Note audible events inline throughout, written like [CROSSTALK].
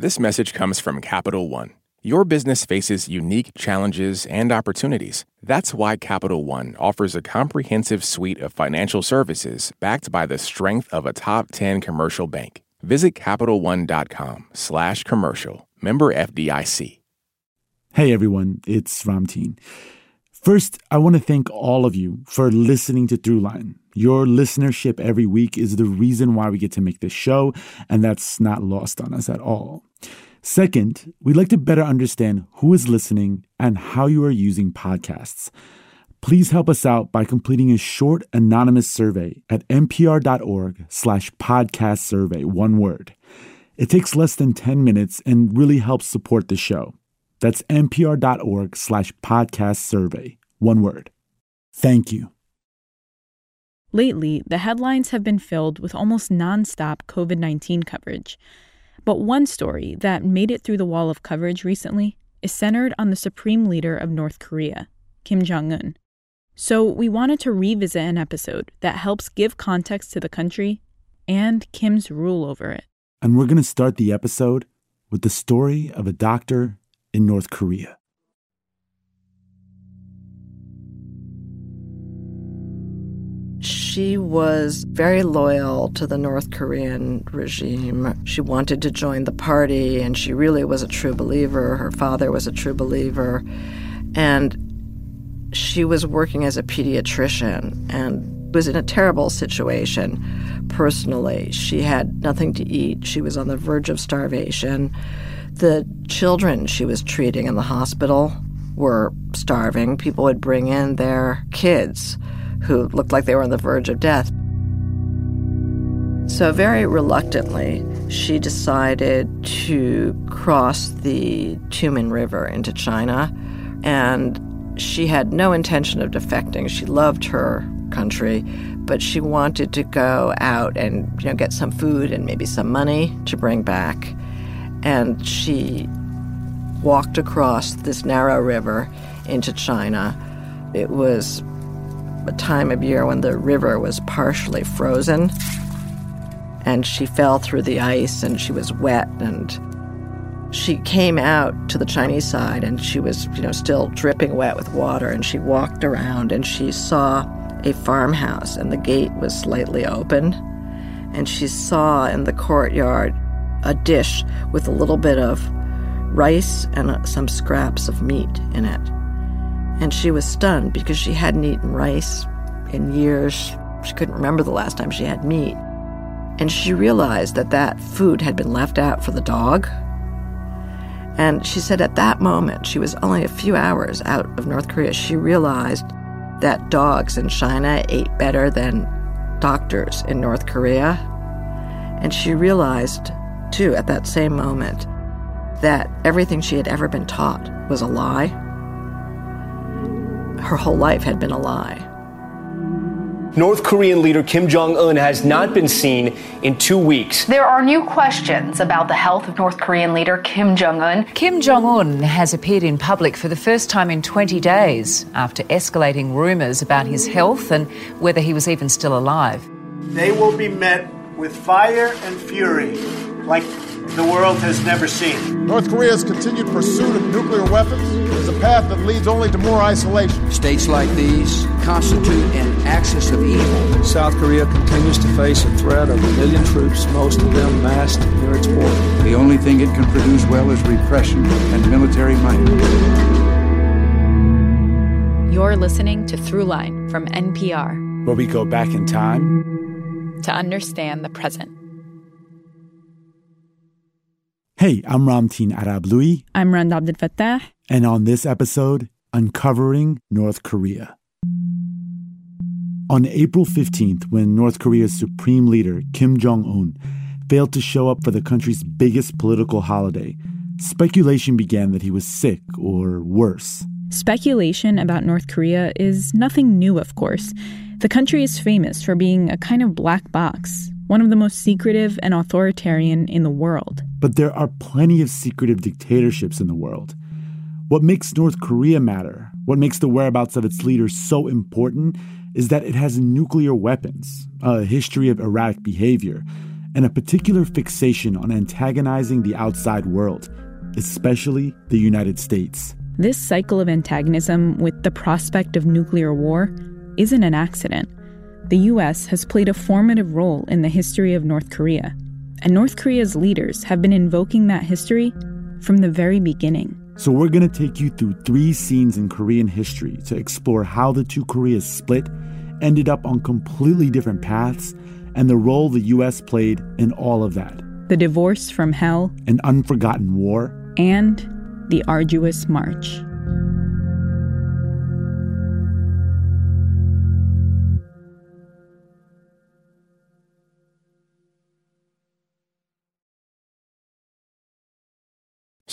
This message comes from Capital One. Your business faces unique challenges and opportunities. That's why Capital One offers a comprehensive suite of financial services backed by the strength of a top 10 commercial bank. Visit CapitalOne.com slash commercial. Member FDIC. Hey everyone, it's Ramteen. First, I want to thank all of you for listening to Throughline. Your listenership every week is the reason why we get to make this show, and that's not lost on us at all. Second, we'd like to better understand who is listening and how you are using podcasts. Please help us out by completing a short anonymous survey at npr.org slash podcast survey, one word. It takes less than 10 minutes and really helps support the show. That's npr.org slash podcast survey. One word. Thank you. Lately, the headlines have been filled with almost nonstop COVID 19 coverage. But one story that made it through the wall of coverage recently is centered on the supreme leader of North Korea, Kim Jong un. So we wanted to revisit an episode that helps give context to the country and Kim's rule over it. And we're going to start the episode with the story of a doctor in North Korea. She was very loyal to the North Korean regime. She wanted to join the party, and she really was a true believer. Her father was a true believer. And she was working as a pediatrician and was in a terrible situation personally. She had nothing to eat, she was on the verge of starvation. The children she was treating in the hospital were starving. People would bring in their kids who looked like they were on the verge of death. So, very reluctantly, she decided to cross the Tumen River into China. And she had no intention of defecting. She loved her country, but she wanted to go out and you know get some food and maybe some money to bring back and she walked across this narrow river into China. It was a time of year when the river was partially frozen, and she fell through the ice and she was wet and she came out to the Chinese side and she was, you know, still dripping wet with water and she walked around and she saw a farmhouse and the gate was slightly open and she saw in the courtyard a dish with a little bit of rice and some scraps of meat in it. And she was stunned because she hadn't eaten rice in years. She couldn't remember the last time she had meat. And she realized that that food had been left out for the dog. And she said at that moment, she was only a few hours out of North Korea, she realized that dogs in China ate better than doctors in North Korea. And she realized too, at that same moment, that everything she had ever been taught was a lie. Her whole life had been a lie. North Korean leader Kim Jong un has not been seen in two weeks. There are new questions about the health of North Korean leader Kim Jong un. Kim Jong un has appeared in public for the first time in 20 days after escalating rumors about his health and whether he was even still alive. They will be met with fire and fury like the world has never seen. North Korea's continued pursuit of nuclear weapons is a path that leads only to more isolation. States like these constitute an axis of evil. South Korea continues to face a threat of a million troops, most of them massed near its border. The only thing it can produce well is repression and military might. You're listening to Throughline from NPR, where we go back in time to understand the present. Hey, I'm Ramteen Arablouei. I'm Rand Abdel Fattah. And on this episode, Uncovering North Korea. On April 15th, when North Korea's supreme leader, Kim Jong un, failed to show up for the country's biggest political holiday, speculation began that he was sick or worse. Speculation about North Korea is nothing new, of course. The country is famous for being a kind of black box, one of the most secretive and authoritarian in the world. But there are plenty of secretive dictatorships in the world. What makes North Korea matter, what makes the whereabouts of its leaders so important, is that it has nuclear weapons, a history of erratic behavior, and a particular fixation on antagonizing the outside world, especially the United States. This cycle of antagonism with the prospect of nuclear war isn't an accident. The US has played a formative role in the history of North Korea, and North Korea's leaders have been invoking that history from the very beginning. So, we're going to take you through three scenes in Korean history to explore how the two Koreas split, ended up on completely different paths, and the role the US played in all of that. The divorce from hell, an unforgotten war, and the arduous march.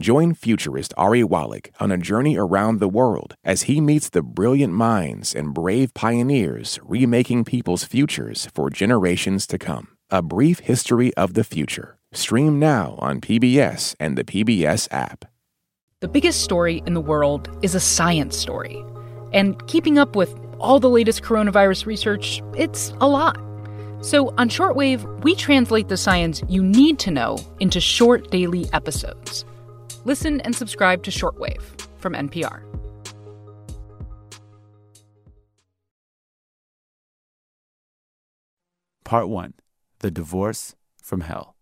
Join futurist Ari Wallach on a journey around the world as he meets the brilliant minds and brave pioneers remaking people's futures for generations to come. A Brief History of the Future. Stream now on PBS and the PBS app. The biggest story in the world is a science story. And keeping up with all the latest coronavirus research, it's a lot. So on Shortwave, we translate the science you need to know into short daily episodes. Listen and subscribe to Shortwave from NPR. Part 1 The Divorce from Hell.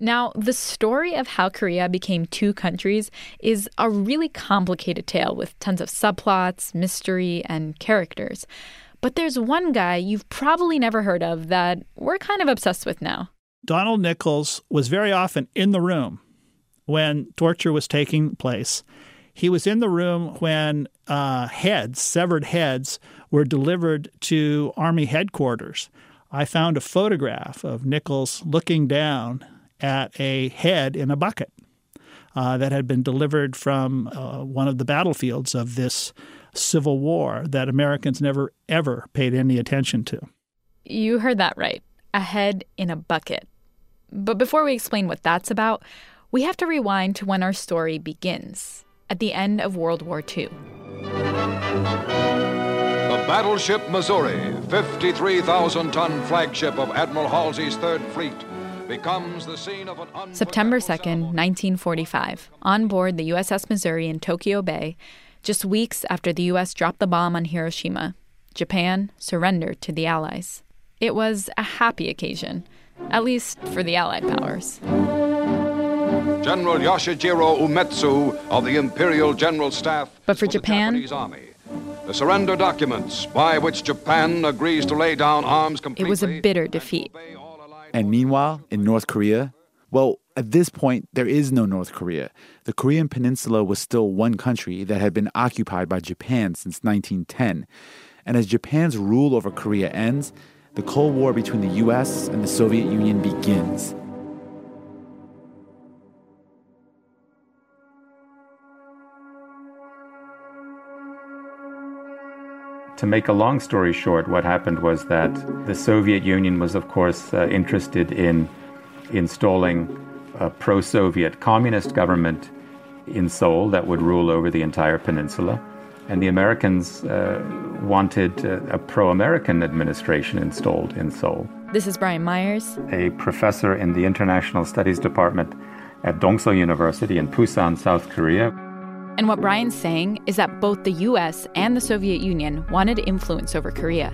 Now, the story of how Korea became two countries is a really complicated tale with tons of subplots, mystery, and characters. But there's one guy you've probably never heard of that we're kind of obsessed with now. Donald Nichols was very often in the room when torture was taking place. He was in the room when uh, heads, severed heads, were delivered to Army headquarters. I found a photograph of Nichols looking down at a head in a bucket uh, that had been delivered from uh, one of the battlefields of this civil war that Americans never, ever paid any attention to. You heard that right. A head in a bucket. But before we explain what that's about, we have to rewind to when our story begins at the end of World War II. The battleship Missouri, 53,000 ton flagship of Admiral Halsey's Third Fleet, becomes the scene of an September 2nd, 1945, on board the USS Missouri in Tokyo Bay, just weeks after the US dropped the bomb on Hiroshima, Japan surrendered to the Allies. It was a happy occasion, at least for the Allied powers. General Yoshijiro Umetsu of the Imperial General Staff. But for Japan, the, Army, the surrender documents by which Japan agrees to lay down arms completely. It was a bitter defeat. And meanwhile, in North Korea, well, at this point, there is no North Korea. The Korean Peninsula was still one country that had been occupied by Japan since 1910. And as Japan's rule over Korea ends, the Cold War between the US and the Soviet Union begins. To make a long story short, what happened was that the Soviet Union was, of course, uh, interested in installing a pro Soviet communist government in Seoul that would rule over the entire peninsula. And the Americans uh, wanted uh, a pro American administration installed in Seoul. This is Brian Myers, a professor in the International Studies Department at Dongseo University in Busan, South Korea. And what Brian's saying is that both the US and the Soviet Union wanted influence over Korea.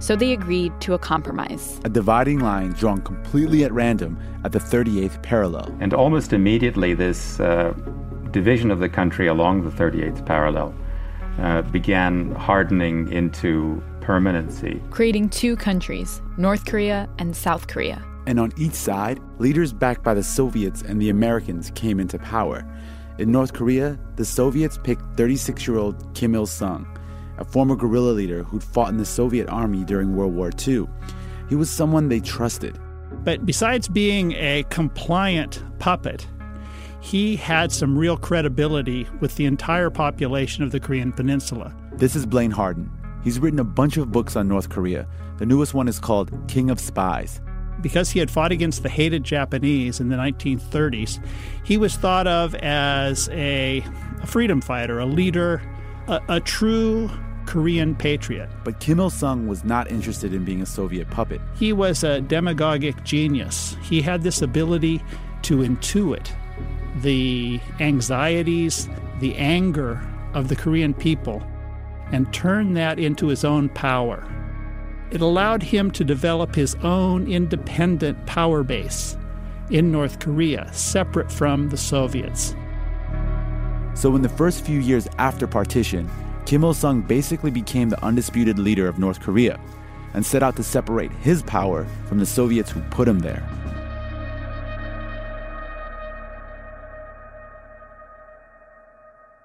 So they agreed to a compromise. A dividing line drawn completely at random at the 38th parallel. And almost immediately, this uh, division of the country along the 38th parallel uh, began hardening into permanency. Creating two countries, North Korea and South Korea. And on each side, leaders backed by the Soviets and the Americans came into power. In North Korea, the Soviets picked 36 year old Kim Il sung, a former guerrilla leader who'd fought in the Soviet army during World War II. He was someone they trusted. But besides being a compliant puppet, he had some real credibility with the entire population of the Korean Peninsula. This is Blaine Harden. He's written a bunch of books on North Korea. The newest one is called King of Spies. Because he had fought against the hated Japanese in the 1930s, he was thought of as a, a freedom fighter, a leader, a, a true Korean patriot. But Kim Il sung was not interested in being a Soviet puppet. He was a demagogic genius. He had this ability to intuit the anxieties, the anger of the Korean people, and turn that into his own power. It allowed him to develop his own independent power base in North Korea, separate from the Soviets. So, in the first few years after partition, Kim Il sung basically became the undisputed leader of North Korea and set out to separate his power from the Soviets who put him there.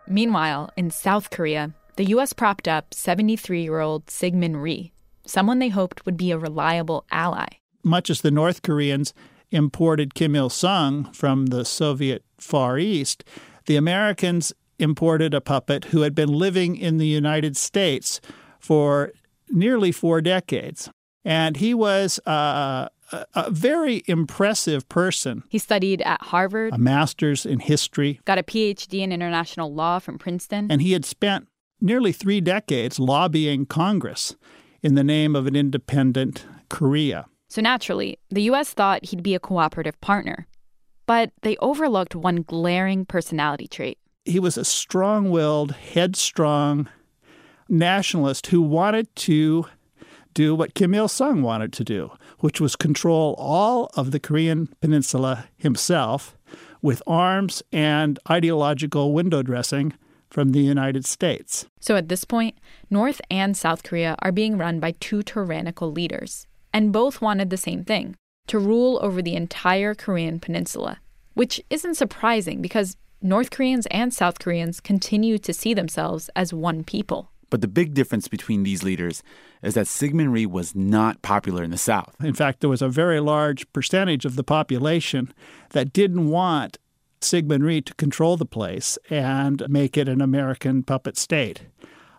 Meanwhile, in South Korea, the U.S. propped up 73 year old Syngman Rhee, someone they hoped would be a reliable ally. Much as the North Koreans imported Kim Il sung from the Soviet Far East, the Americans imported a puppet who had been living in the United States for nearly four decades. And he was uh, a, a very impressive person. He studied at Harvard, a master's in history, got a PhD in international law from Princeton. And he had spent nearly three decades lobbying Congress in the name of an independent Korea. So naturally, the U.S. thought he'd be a cooperative partner. But they overlooked one glaring personality trait. He was a strong willed, headstrong nationalist who wanted to do what Kim Il sung wanted to do, which was control all of the Korean peninsula himself with arms and ideological window dressing from the United States. So at this point, North and South Korea are being run by two tyrannical leaders, and both wanted the same thing to rule over the entire Korean peninsula, which isn't surprising because North Koreans and South Koreans continue to see themselves as one people. But the big difference between these leaders is that Syngman Rhee was not popular in the South. In fact, there was a very large percentage of the population that didn't want Syngman Rhee to control the place and make it an American puppet state.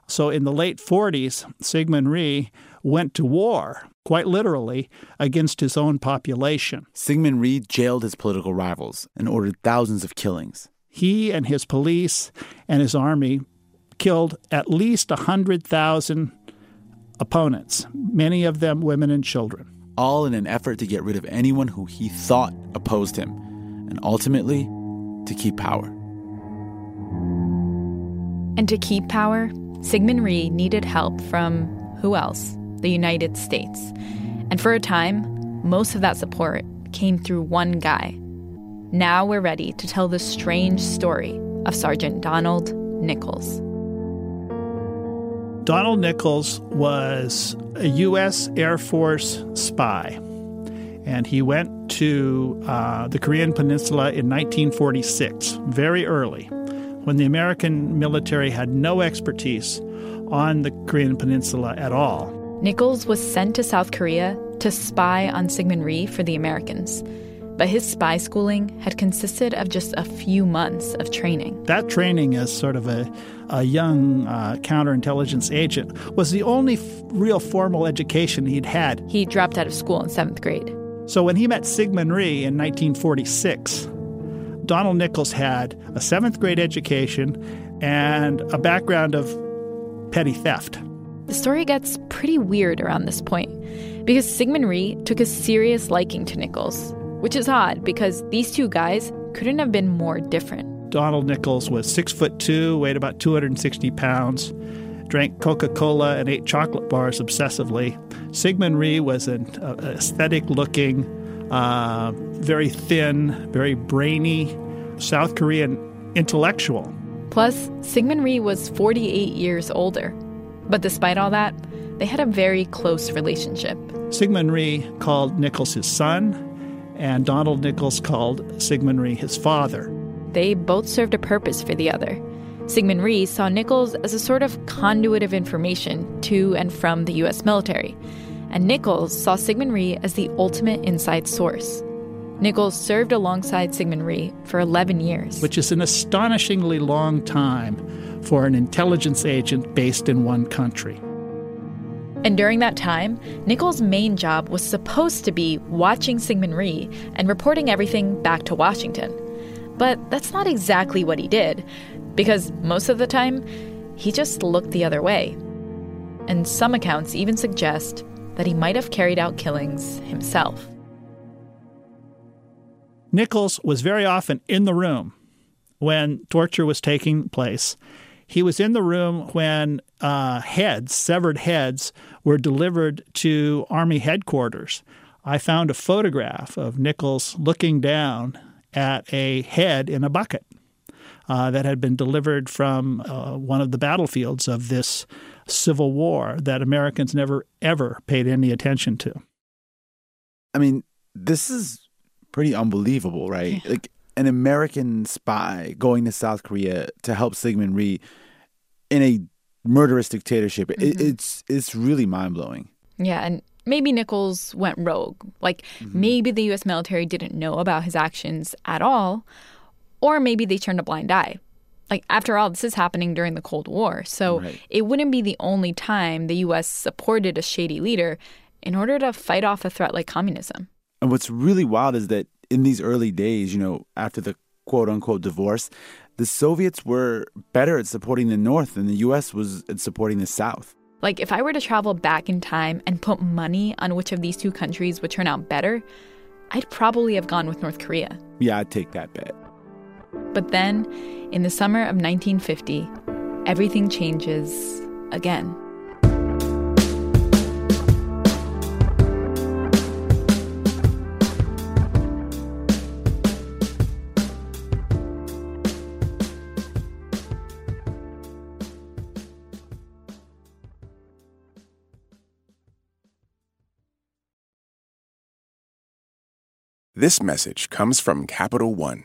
So in the late 40s, Syngman Rhee went to war, quite literally, against his own population. Syngman Rhee jailed his political rivals and ordered thousands of killings. He and his police and his army killed at least 100,000 opponents, many of them women and children. All in an effort to get rid of anyone who he thought opposed him, and ultimately, to keep power. And to keep power, Syngman Rhee needed help from who else? The United States. And for a time, most of that support came through one guy. Now we're ready to tell the strange story of Sergeant Donald Nichols. Donald Nichols was a U.S. Air Force spy, and he went to uh, the Korean Peninsula in 1946, very early, when the American military had no expertise on the Korean Peninsula at all. Nichols was sent to South Korea to spy on Syngman Rhee for the Americans but his spy schooling had consisted of just a few months of training. That training as sort of a, a young uh, counterintelligence agent was the only f- real formal education he'd had. He dropped out of school in seventh grade. So when he met Syngman Rhee in 1946, Donald Nichols had a seventh grade education and a background of petty theft. The story gets pretty weird around this point because Syngman Rhee took a serious liking to Nichols which is odd because these two guys couldn't have been more different. Donald Nichols was six foot two, weighed about 260 pounds, drank Coca Cola and ate chocolate bars obsessively. Syngman Rhee was an uh, aesthetic looking, uh, very thin, very brainy South Korean intellectual. Plus, Syngman Rhee was 48 years older. But despite all that, they had a very close relationship. Syngman Rhee called Nichols his son and Donald Nichols called Syngman Rhee his father. They both served a purpose for the other. Syngman Rhee saw Nichols as a sort of conduit of information to and from the U.S. military, and Nichols saw Syngman Rhee as the ultimate inside source. Nichols served alongside Syngman Rhee for 11 years, which is an astonishingly long time for an intelligence agent based in one country. And during that time, Nichols' main job was supposed to be watching Syngman Rhee and reporting everything back to Washington. But that's not exactly what he did, because most of the time, he just looked the other way. And some accounts even suggest that he might have carried out killings himself. Nichols was very often in the room when torture was taking place. He was in the room when uh, heads, severed heads, were delivered to Army headquarters. I found a photograph of Nichols looking down at a head in a bucket uh, that had been delivered from uh, one of the battlefields of this civil war that Americans never, ever paid any attention to. I mean, this is pretty unbelievable, right? Yeah. Like an American spy going to South Korea to help Syngman Rhee in a murderous dictatorship. Mm-hmm. It, it's it's really mind blowing. Yeah, and maybe Nichols went rogue. Like mm-hmm. maybe the U.S. military didn't know about his actions at all, or maybe they turned a blind eye. Like after all, this is happening during the Cold War, so right. it wouldn't be the only time the U.S. supported a shady leader in order to fight off a threat like communism. And what's really wild is that in these early days, you know, after the quote unquote divorce, the Soviets were better at supporting the North than the US was at supporting the South. Like, if I were to travel back in time and put money on which of these two countries would turn out better, I'd probably have gone with North Korea. Yeah, I'd take that bet. But then, in the summer of 1950, everything changes again. This message comes from Capital One,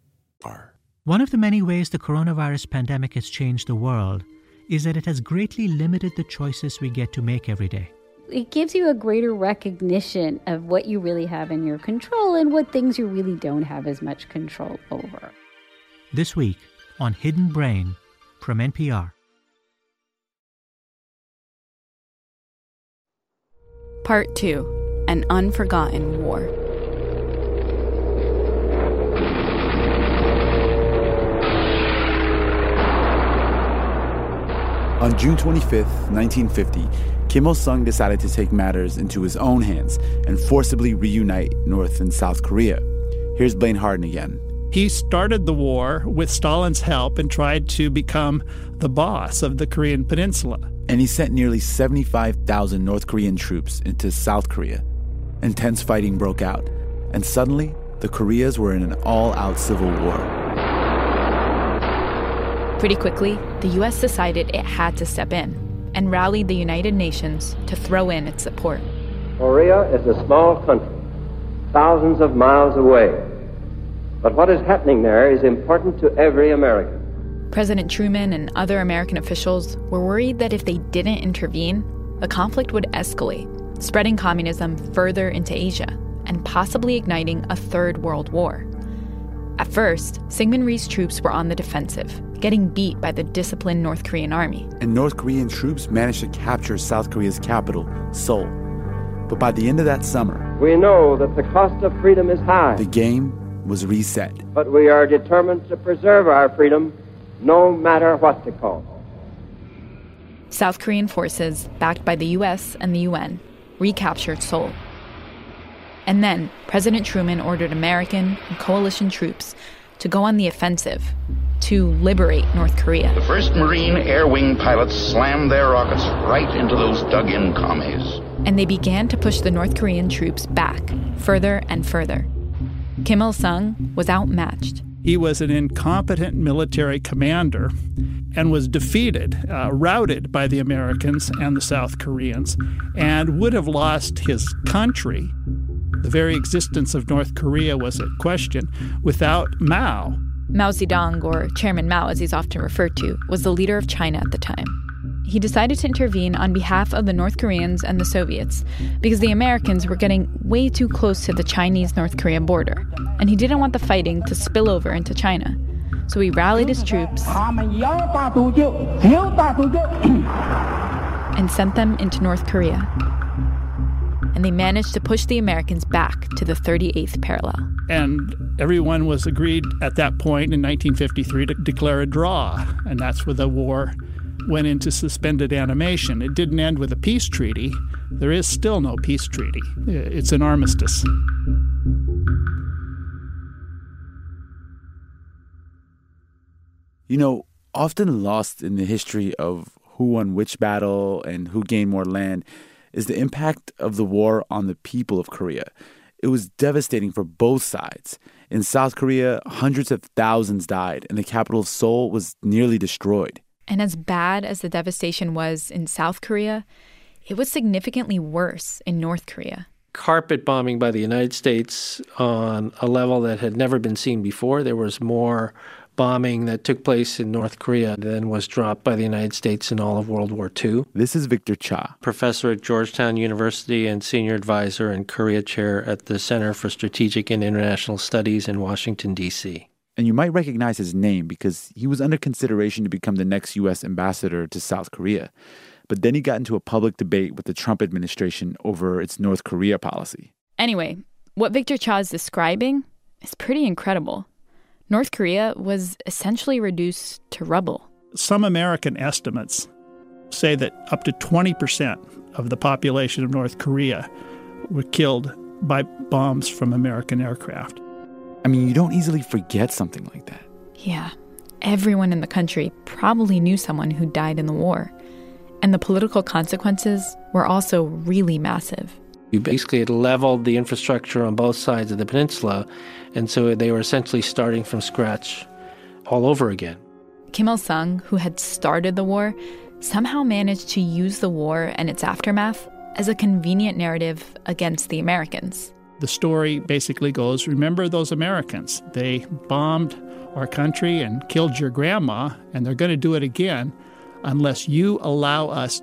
One of the many ways the coronavirus pandemic has changed the world is that it has greatly limited the choices we get to make every day. It gives you a greater recognition of what you really have in your control and what things you really don't have as much control over. This week on Hidden Brain from NPR. Part 2 An Unforgotten War. On June 25, 1950, Kim Il sung decided to take matters into his own hands and forcibly reunite North and South Korea. Here's Blaine Harden again. He started the war with Stalin's help and tried to become the boss of the Korean Peninsula. And he sent nearly 75,000 North Korean troops into South Korea. Intense fighting broke out, and suddenly the Koreas were in an all out civil war. Pretty quickly, the US decided it had to step in and rallied the United Nations to throw in its support. Korea is a small country, thousands of miles away. But what is happening there is important to every American. President Truman and other American officials were worried that if they didn't intervene, the conflict would escalate, spreading communism further into Asia and possibly igniting a third world war. At first, Syngman Rhee's troops were on the defensive, getting beat by the disciplined North Korean army. And North Korean troops managed to capture South Korea's capital, Seoul. But by the end of that summer, we know that the cost of freedom is high. The game was reset. But we are determined to preserve our freedom no matter what the cost. South Korean forces, backed by the US and the UN, recaptured Seoul. And then President Truman ordered American and coalition troops to go on the offensive to liberate North Korea. The 1st Marine Air Wing pilots slammed their rockets right into those dug in commies. And they began to push the North Korean troops back, further and further. Kim Il sung was outmatched. He was an incompetent military commander and was defeated, uh, routed by the Americans and the South Koreans, and would have lost his country. The very existence of North Korea was at question without Mao. Mao Zedong, or Chairman Mao as he's often referred to, was the leader of China at the time he decided to intervene on behalf of the North Koreans and the Soviets because the Americans were getting way too close to the Chinese North Korea border, and he didn't want the fighting to spill over into China. So he rallied his troops and sent them into North Korea. And they managed to push the Americans back to the 38th parallel. And everyone was agreed at that point in 1953 to declare a draw, and that's where the war went into suspended animation. It didn't end with a peace treaty. There is still no peace treaty, it's an armistice. You know, often lost in the history of who won which battle and who gained more land is the impact of the war on the people of Korea. It was devastating for both sides. In South Korea, hundreds of thousands died, and the capital of Seoul was nearly destroyed. And as bad as the devastation was in South Korea, it was significantly worse in North Korea. Carpet bombing by the United States on a level that had never been seen before. There was more bombing that took place in North Korea than was dropped by the United States in all of World War II. This is Victor Cha, professor at Georgetown University and senior advisor and Korea chair at the Center for Strategic and International Studies in Washington, D.C and you might recognize his name because he was under consideration to become the next U.S. ambassador to South Korea. But then he got into a public debate with the Trump administration over its North Korea policy. Anyway, what Victor Cha is describing is pretty incredible. North Korea was essentially reduced to rubble. Some American estimates say that up to 20% of the population of North Korea were killed by bombs from American aircraft. I mean, you don't easily forget something like that. Yeah. Everyone in the country probably knew someone who died in the war. And the political consequences were also really massive. You basically had leveled the infrastructure on both sides of the peninsula, and so they were essentially starting from scratch all over again. Kim Il sung, who had started the war, somehow managed to use the war and its aftermath as a convenient narrative against the Americans the story basically goes remember those Americans. They bombed our country and killed your grandma, and they're going to do it again unless you allow us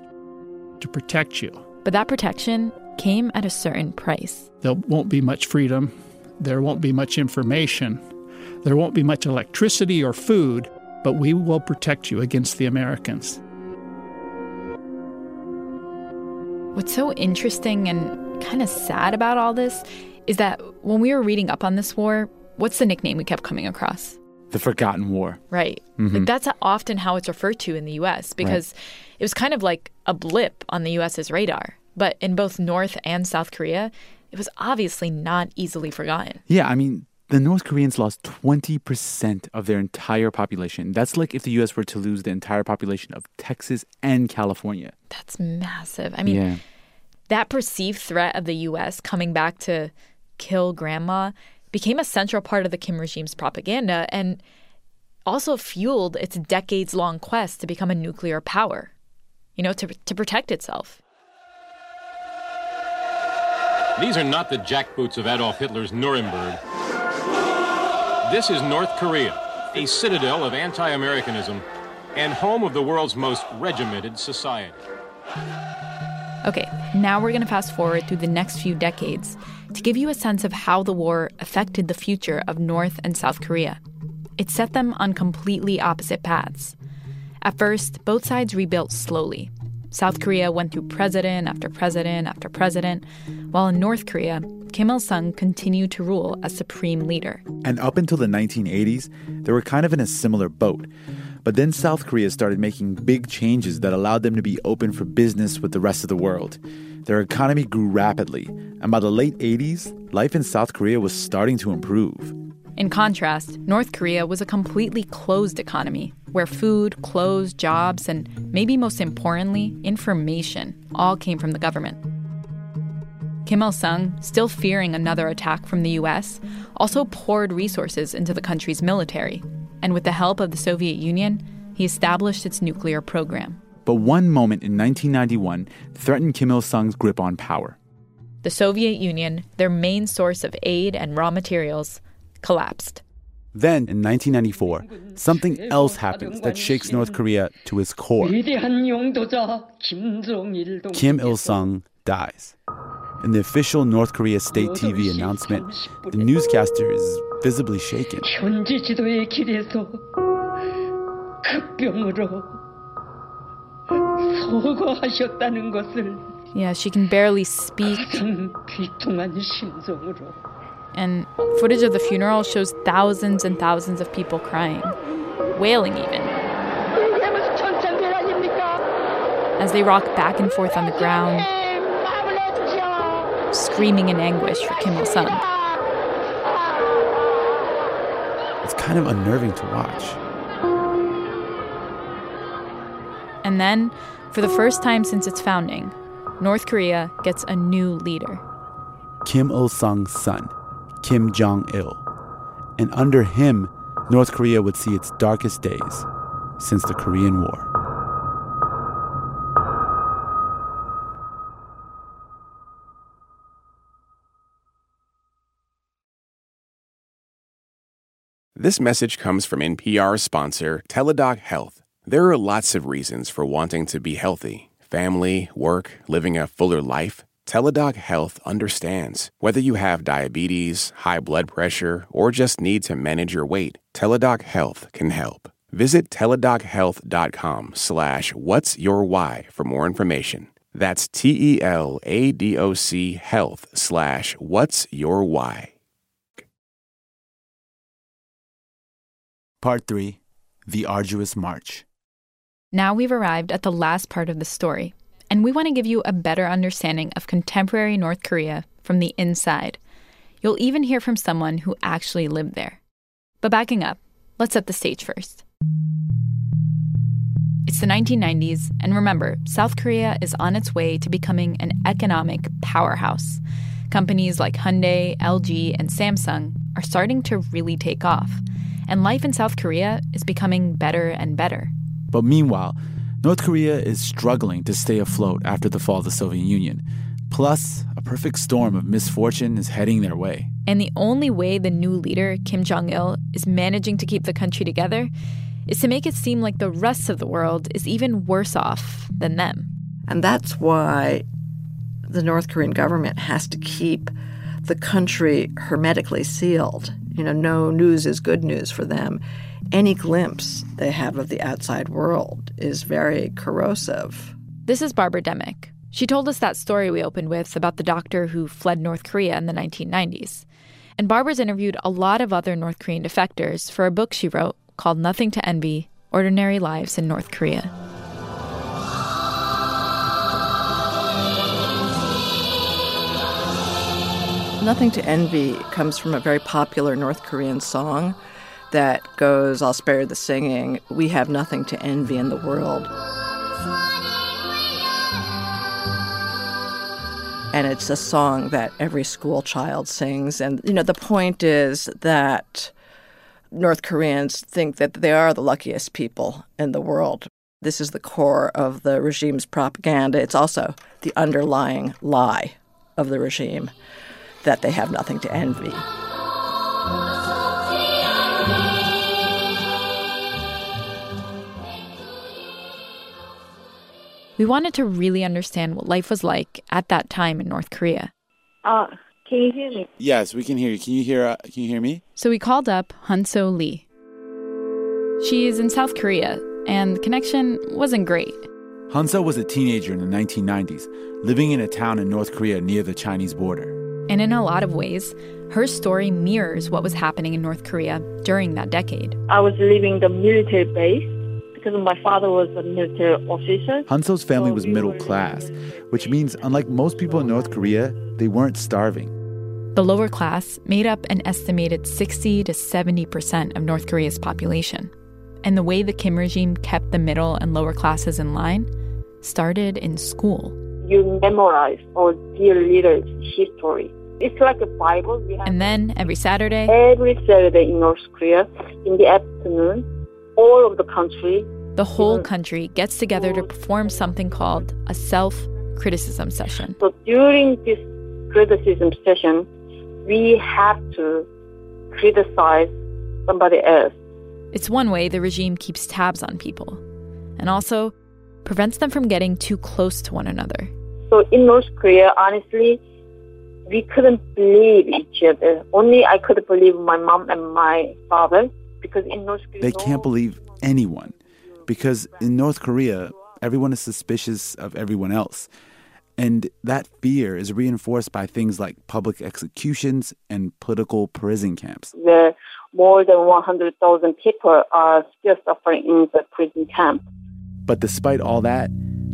to protect you. But that protection came at a certain price. There won't be much freedom, there won't be much information, there won't be much electricity or food, but we will protect you against the Americans. What's so interesting and kind of sad about all this is that when we were reading up on this war, what's the nickname we kept coming across? The Forgotten War. Right. Mm-hmm. Like that's often how it's referred to in the US because right. it was kind of like a blip on the US's radar. But in both North and South Korea, it was obviously not easily forgotten. Yeah, I mean, the North Koreans lost 20% of their entire population. That's like if the US were to lose the entire population of Texas and California. That's massive. I mean, yeah. that perceived threat of the US coming back to kill grandma became a central part of the Kim regime's propaganda and also fueled its decades long quest to become a nuclear power, you know, to, to protect itself. These are not the jackboots of Adolf Hitler's Nuremberg. This is North Korea, a citadel of anti Americanism and home of the world's most regimented society. Okay, now we're going to fast forward through the next few decades to give you a sense of how the war affected the future of North and South Korea. It set them on completely opposite paths. At first, both sides rebuilt slowly. South Korea went through president after president after president, while in North Korea, Kim Il sung continued to rule as supreme leader. And up until the 1980s, they were kind of in a similar boat. But then South Korea started making big changes that allowed them to be open for business with the rest of the world. Their economy grew rapidly, and by the late 80s, life in South Korea was starting to improve. In contrast, North Korea was a completely closed economy where food, clothes, jobs, and maybe most importantly, information all came from the government. Kim Il sung, still fearing another attack from the US, also poured resources into the country's military. And with the help of the Soviet Union, he established its nuclear program. But one moment in 1991 threatened Kim Il sung's grip on power. The Soviet Union, their main source of aid and raw materials, collapsed. Then, in 1994, something else happens that shakes North Korea to its core. Kim Il sung dies. In the official North Korea state TV announcement, the newscaster is visibly shaken. Yeah, she can barely speak. And footage of the funeral shows thousands and thousands of people crying, wailing even. As they rock back and forth on the ground, screaming in anguish for Kim Il sung. It's kind of unnerving to watch. And then, for the first time since its founding, North Korea gets a new leader. Kim Il sung's son, Kim Jong il. And under him, North Korea would see its darkest days since the Korean War. This message comes from NPR sponsor Teladoc Health. There are lots of reasons for wanting to be healthy family, work, living a fuller life. Teladoc Health understands. Whether you have diabetes, high blood pressure, or just need to manage your weight, Teladoc Health can help. Visit teladochealth.com slash what's your why for more information. That's T-E-L-A-D-O-C health slash what's your why. Part 3 The Arduous March. Now we've arrived at the last part of the story, and we want to give you a better understanding of contemporary North Korea from the inside. You'll even hear from someone who actually lived there. But backing up, let's set the stage first. It's the 1990s, and remember, South Korea is on its way to becoming an economic powerhouse. Companies like Hyundai, LG, and Samsung are starting to really take off and life in South Korea is becoming better and better. But meanwhile, North Korea is struggling to stay afloat after the fall of the Soviet Union. Plus, a perfect storm of misfortune is heading their way. And the only way the new leader, Kim Jong il, is managing to keep the country together is to make it seem like the rest of the world is even worse off than them. And that's why the North Korean government has to keep the country hermetically sealed you know, no news is good news for them. Any glimpse they have of the outside world is very corrosive. This is Barbara Demick. She told us that story we opened with about the doctor who fled North Korea in the 1990s. And Barbara's interviewed a lot of other North Korean defectors for a book she wrote called Nothing to Envy Ordinary Lives in North Korea. Nothing to Envy comes from a very popular North Korean song that goes, I'll spare the singing, we have nothing to envy in the world. And it's a song that every school child sings. And, you know, the point is that North Koreans think that they are the luckiest people in the world. This is the core of the regime's propaganda. It's also the underlying lie of the regime that they have nothing to envy. We wanted to really understand what life was like at that time in North Korea. Uh, can you hear me? Yes, we can hear you. Can you hear? Uh, can you hear me? So we called up Hyeonseo Lee. She is in South Korea, and the connection wasn't great. Hunso was a teenager in the 1990s, living in a town in North Korea near the Chinese border. And in a lot of ways, her story mirrors what was happening in North Korea during that decade. I was leaving the military base because my father was a military officer. Hyeonseo's family was middle class, which means, unlike most people in North Korea, they weren't starving. The lower class made up an estimated 60 to 70% of North Korea's population. And the way the Kim regime kept the middle and lower classes in line started in school you memorize our dear leader's history. It's like a Bible. and then every Saturday, every Saturday in North Korea, in the afternoon, all of the country, the whole country gets together to perform something called a self criticism session. So during this criticism session, we have to criticize somebody else. It's one way the regime keeps tabs on people and also prevents them from getting too close to one another. So in North Korea, honestly, we couldn't believe each other. Only I could believe my mom and my father because in North Korea. They can't believe anyone because in North Korea, everyone is suspicious of everyone else. And that fear is reinforced by things like public executions and political prison camps. Where more than 100,000 people are still suffering in the prison camp. But despite all that,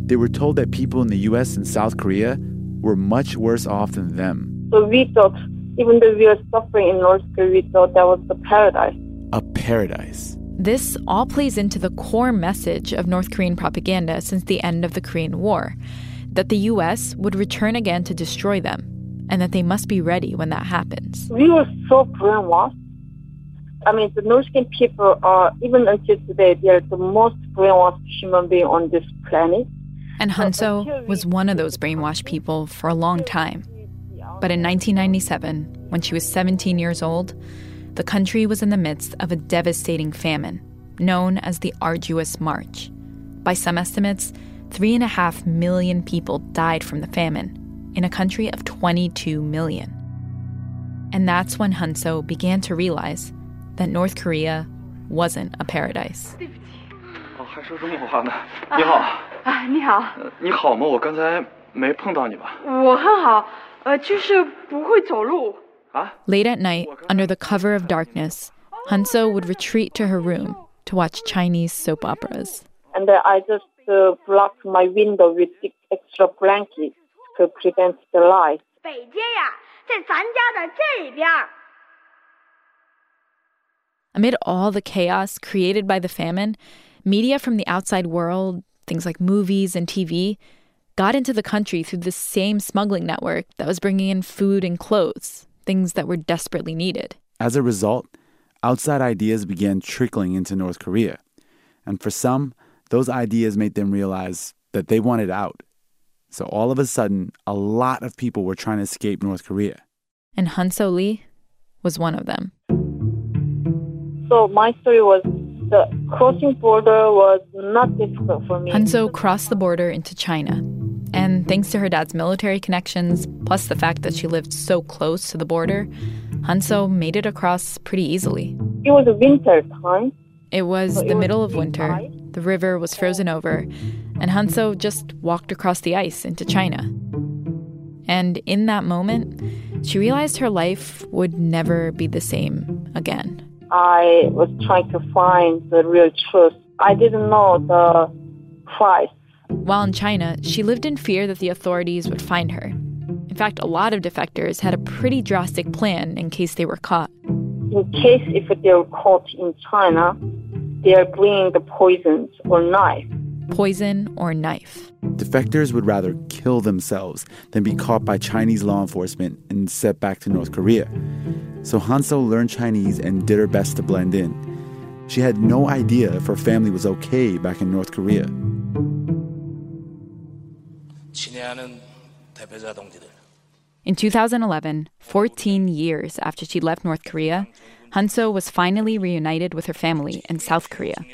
they were told that people in the US and South Korea were much worse off than them. So we thought, even though we were suffering in North Korea, we thought that was the paradise. A paradise. This all plays into the core message of North Korean propaganda since the end of the Korean War that the US would return again to destroy them, and that they must be ready when that happens. We were so brainwashed. I mean, the North Korean people are, even until today, they are the most brainwashed human being on this planet. And Hyeonseo was one of those brainwashed people for a long time. But in 1997, when she was 17 years old, the country was in the midst of a devastating famine known as the Arduous March. By some estimates, three and a half million people died from the famine in a country of 22 million. And that's when Hyeonseo began to realize that North Korea wasn't a paradise. Oh, Late at night, under the cover of darkness, Hyeonseo would retreat to her room to watch Chinese soap operas. And I just uh, blocked my window with thick extra blankets to prevent the light. Amid all the chaos created by the famine, media from the outside world, things like movies and TV, got into the country through the same smuggling network that was bringing in food and clothes things that were desperately needed. As a result, outside ideas began trickling into North Korea. And for some, those ideas made them realize that they wanted out. So all of a sudden, a lot of people were trying to escape North Korea. And Hyeonseo Lee was one of them. So my story was the crossing border was not difficult for me. Hyeonseo crossed the border into China. And thanks to her dad's military connections, plus the fact that she lived so close to the border, Hyeonseo made it across pretty easily. It was a winter time. It was So the it was middle of winter. ice. The river was frozen over, and Hyeonseo just walked across the ice into China. And in that moment, she realized her life would never be the same again. I was trying to find the real truth. I didn't know the price. While in China, she lived in fear that the authorities would find her. In fact, a lot of defectors had a pretty drastic plan in case they were caught. In case if they were caught in China, they are bringing the poisons or knife poison, or knife. Defectors would rather kill themselves than be caught by Chinese law enforcement and sent back to North Korea. So Hyeonseo learned Chinese and did her best to blend in. She had no idea if her family was okay back in North Korea. In 2011, 14 years after she left North Korea, Hyeonseo was finally reunited with her family in South Korea.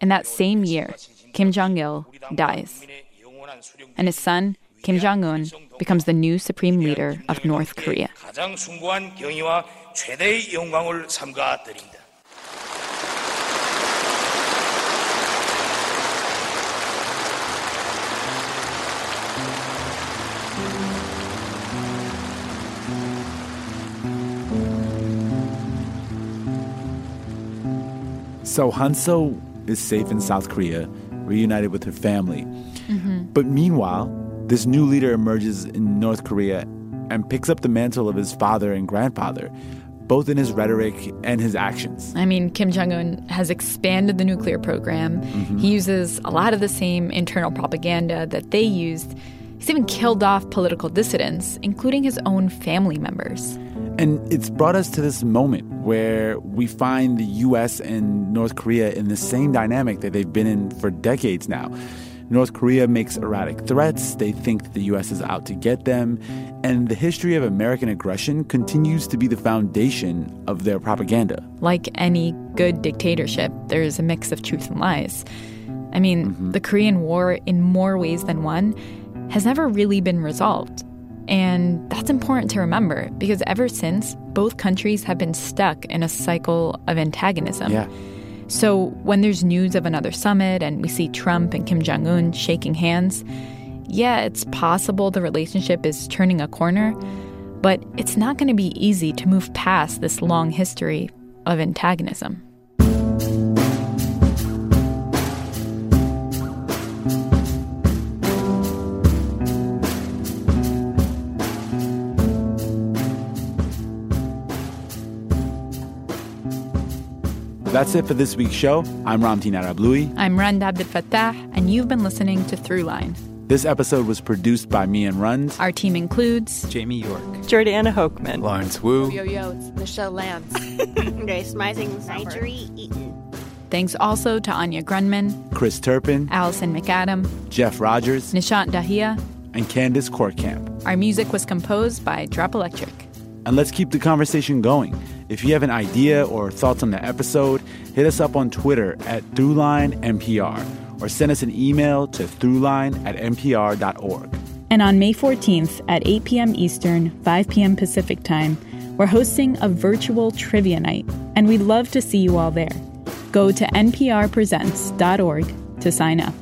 In that same year, Kim Jong il dies, and his son, Kim Jong un, becomes the new supreme leader of North Korea. So Hyeonseo is safe in South Korea reunited with her family. Mhm. But meanwhile, this new leader emerges in North Korea and picks up the mantle of his father and grandfather, both in his rhetoric and his actions. I mean, Kim Jong un has expanded the nuclear program. Mhm. He uses a lot of the same internal propaganda that they used He's even killed off political dissidents, including his own family members. And it's brought us to this moment where we find the US and North Korea in the same dynamic that they've been in for decades now. North Korea makes erratic threats. They think the U.S. is out to get them. And the history of American aggression continues to be the foundation of their propaganda. Like any good dictatorship, there's a mix of truth and lies. I mean, mm-hmm. the Korean War, in more ways than one, has never really been resolved. And that's important to remember because ever since, both countries have been stuck in a cycle of antagonism. Yeah. So when there's news of another summit and we see Trump and Kim Jong un shaking hands, yeah, it's possible the relationship is turning a corner, but it's not going to be easy to move past this long history of antagonism. That's it for this week's show. I'm Ramtin Arablouei. I'm Rund Abdelfatah, and you've been listening to Throughline. This episode was produced by me and Rund. Our team includes Jamie York, Jordana Hochman, Lawrence Wu, Yo Yo, it's Michelle Lance, [LAUGHS] Grace Rising, Nigeri Eaton. Thanks also to Anya Grundmann, Chris Turpin, Alison MacAdam, Jeff Rogers, Nishant Dahiya, and Candice Kortkamp. Our music was composed by Drop Electric. And let's keep the conversation going. If you have an idea or thoughts on the episode, hit us up on Twitter at ThroughlineNPR or send us an email to throughline at npr.org. And on May 14th at 8 p.m. Eastern, 5 p.m. Pacific Time, we're hosting a virtual trivia night, and we'd love to see you all there. Go to nprpresents.org to sign up.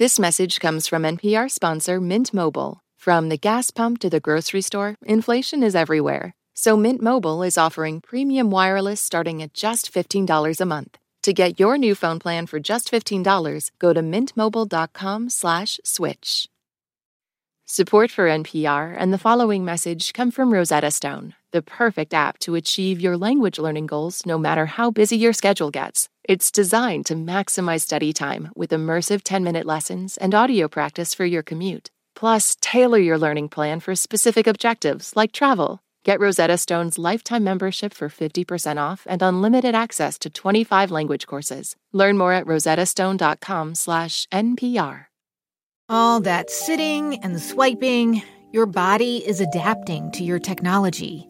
This message comes from NPR sponsor Mint Mobile. From the gas pump to the grocery store, inflation is everywhere. So Mint Mobile is offering premium wireless starting at just $15 a month. To get your new phone plan for just $15, go to mintmobile.com/switch. Support for NPR and the following message come from Rosetta Stone, the perfect app to achieve your language learning goals no matter how busy your schedule gets. It's designed to maximize study time with immersive 10 minute lessons and audio practice for your commute. Plus, tailor your learning plan for specific objectives like travel. Get Rosetta Stone's lifetime membership for 50% off and unlimited access to 25 language courses. Learn more at rosettastone.com/npr. All that sitting and swiping, your body is adapting to your technology.